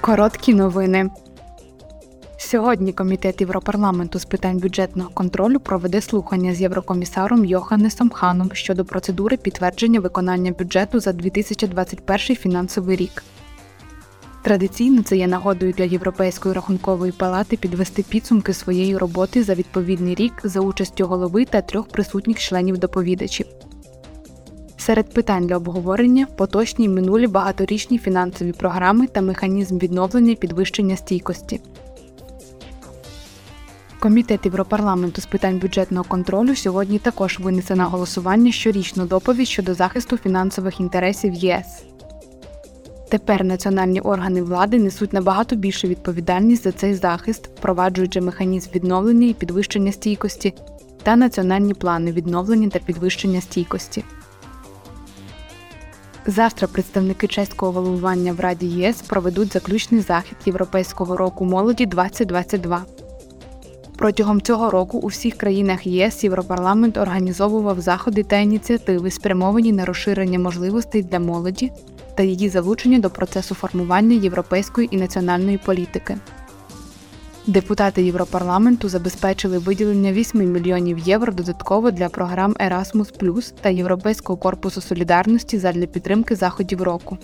Короткі новини. Сьогодні Комітет Європарламенту з питань бюджетного контролю проведе слухання з єврокомісаром Йоханнесом Ханом щодо процедури підтвердження виконання бюджету за 2021 фінансовий рік. Традиційно це є нагодою для Європейської рахункової палати підвести підсумки своєї роботи за відповідний рік за участю голови та трьох присутніх членів доповідачів. Серед питань для обговорення поточні й минулі багаторічні фінансові програми та механізм відновлення і підвищення стійкості. Комітет Європарламенту з питань бюджетного контролю сьогодні також винесе на голосування щорічну доповідь щодо захисту фінансових інтересів ЄС. Тепер національні органи влади несуть набагато більшу відповідальність за цей захист, впроваджуючи механізм відновлення і підвищення стійкості та національні плани відновлення та підвищення стійкості. Завтра представники чеського головування в Раді ЄС проведуть заключний захід Європейського року молоді 2022. Протягом цього року у всіх країнах ЄС Європарламент організовував заходи та ініціативи, спрямовані на розширення можливостей для молоді та її залучення до процесу формування європейської і національної політики. Депутати Європарламенту забезпечили виділення 8 мільйонів євро додатково для програм Erasmus та Європейського корпусу солідарності задля підтримки заходів року.